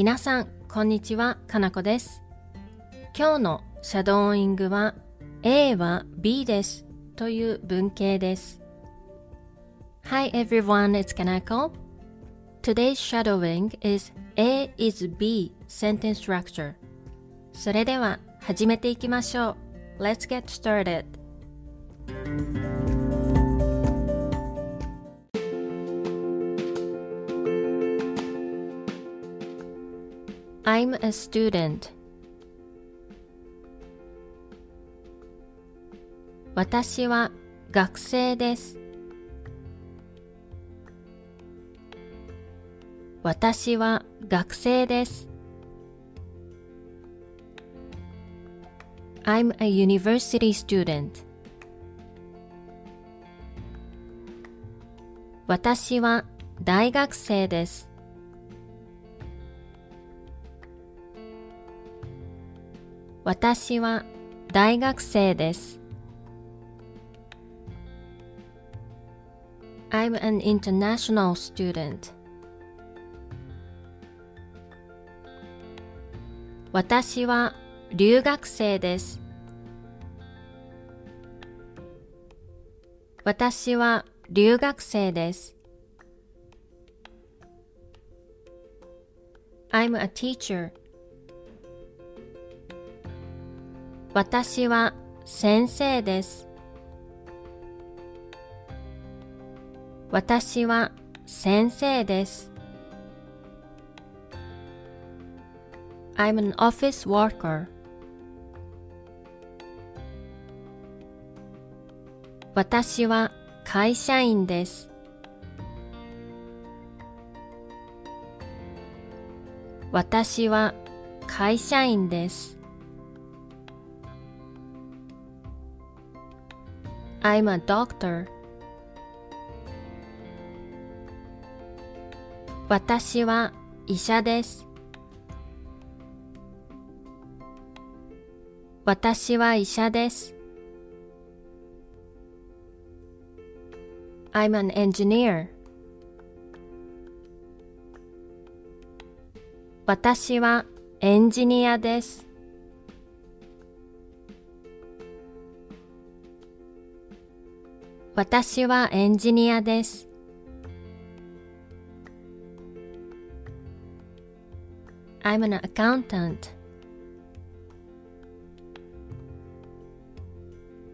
皆さん、こんにちは、かなこです。今日のシャドーイングは A は B ですという文型です。Hi everyone, it's Kanako. Today's shadowing is A is B sentence structure. それでは始めていきましょう。Let's get started. I'm a student. 私は学生です。私は学生です。I'm a university student. 私は大学生です。私は大学生です。I'm an international student. 私は留学生です。私は留学生です。I'm a teacher. 私は先生です。私は先生です。I'm an office worker. 私は会社員です。私は会社員です。I'm a doctor. 私は医者です。私は医者です。I'm an engineer. 私はエンジニアです。私はエンジニアです。I'm an accountant.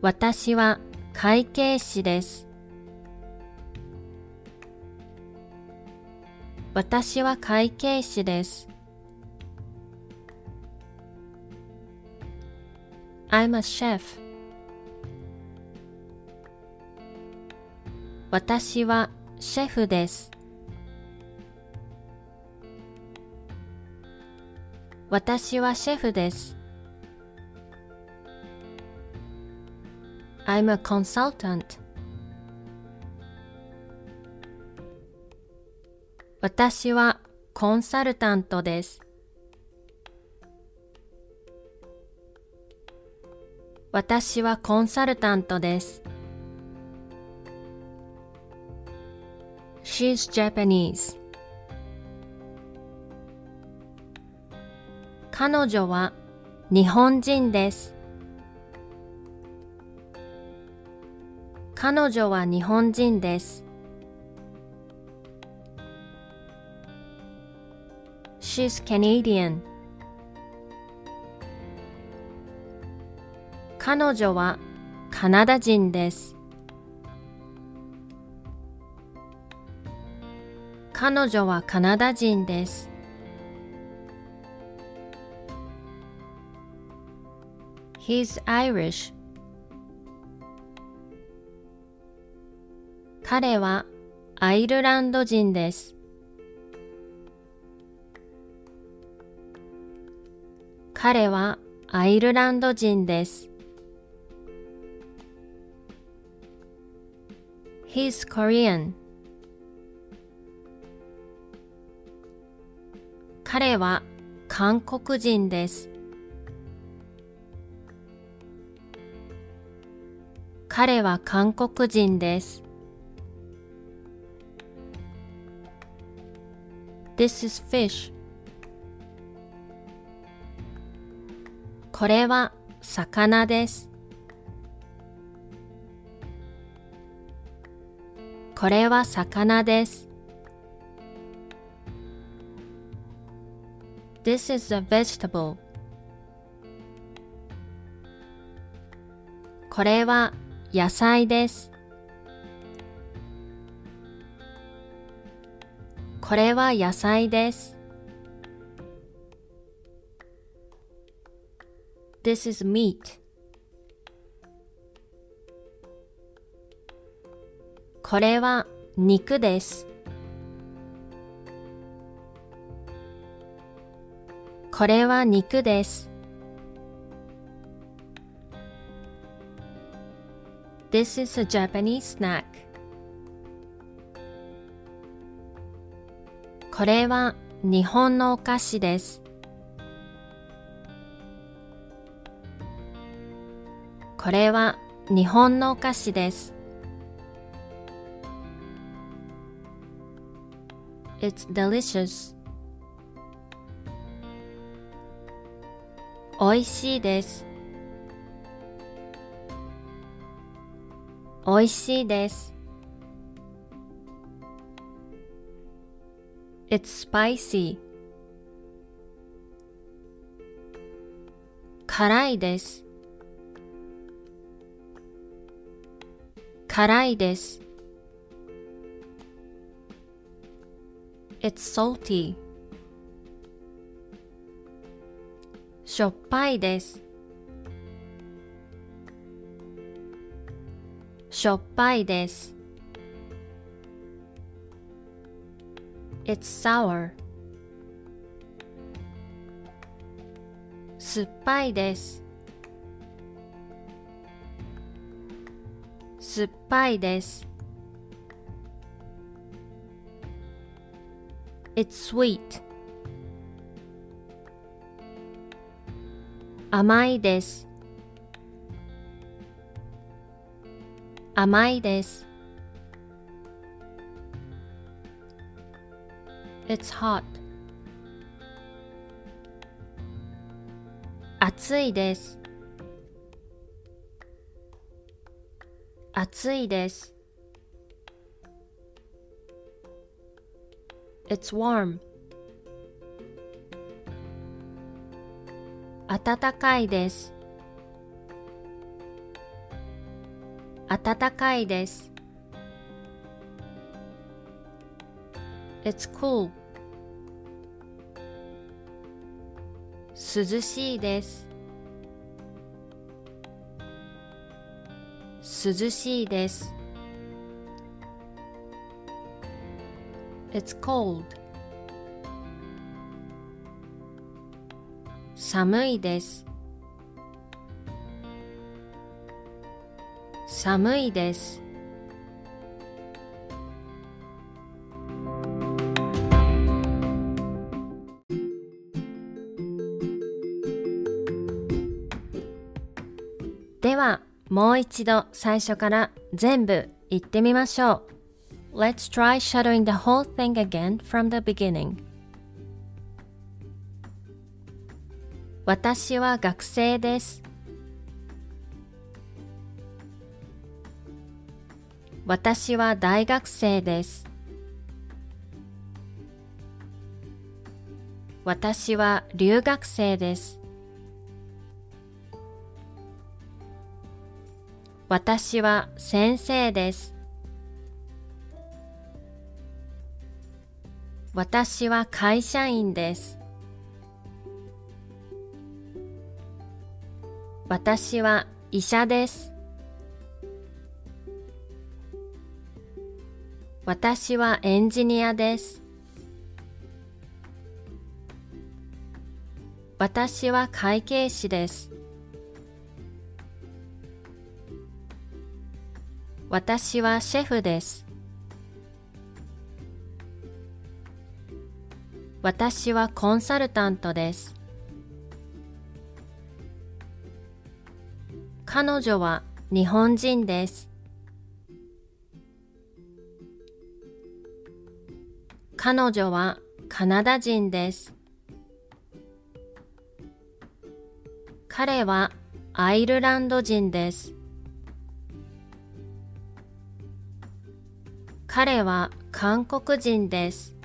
私は会計士です。私は会計士です。I'm a chef. 私はシェフです。私はシェフです。I'm a consultant. 私はコンサルタントです。私はコンサルタントです。She's Japanese. 彼女は日本人です。彼女は日本人です。She's Canadian. 彼女はカナダ人です。彼女はカナダ人です。He's Irish. 彼はアイルランド人です。彼はアイルランド人です。He's Korean. 彼は韓国人です。彼は韓国人です。This is fish. これは魚です。これは魚です。This is a vegetable. これは野菜です。これは野菜です。This is meat. これは肉です。これは肉です。This is a Japanese snack. これは日本のお菓子です。これは日本のお菓子です。It's delicious. おいしいです。おいしいです。It's spicy. 辛いです。辛いです。It's salty. しょっぱいです。しょっぱいです。It's sour. 酸っぱいです。酸っぱいです。It's sweet. 甘いです。甘いです。It's hot. 暑いです。暑いです。It's warm. 暖かいです。暖かいです。It's cool. 涼しいです。涼しいです。It's cold. 寒いです。寒いです。では、もう一度最初から全部言ってみましょう。Let's try shadowing the whole thing again from the beginning. 私は学生です。私は大学生です。私は留学生です。私は先生です。私は会社員です。私は医者です。私はエンジニアです。私は会計士です。私はシェフです。私はコンサルタントです。彼女は日本人です。彼女はカナダ人です。彼はアイルランド人です。彼は韓国人です。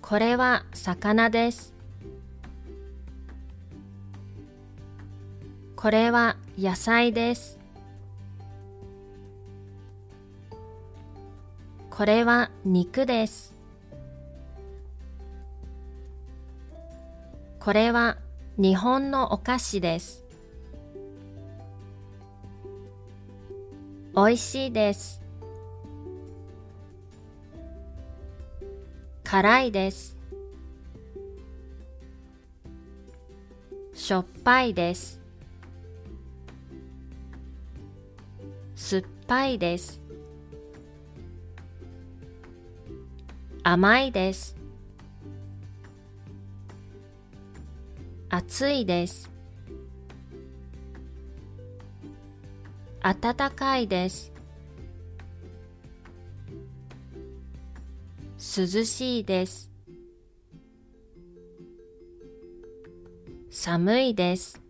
これは魚です。これは野菜です。これは肉です。これは日本のお菓子です。おいしいです。辛いです。しょっぱいです。酸っぱいです。甘いです。暑いです。暖かいです。涼しいです。寒いです。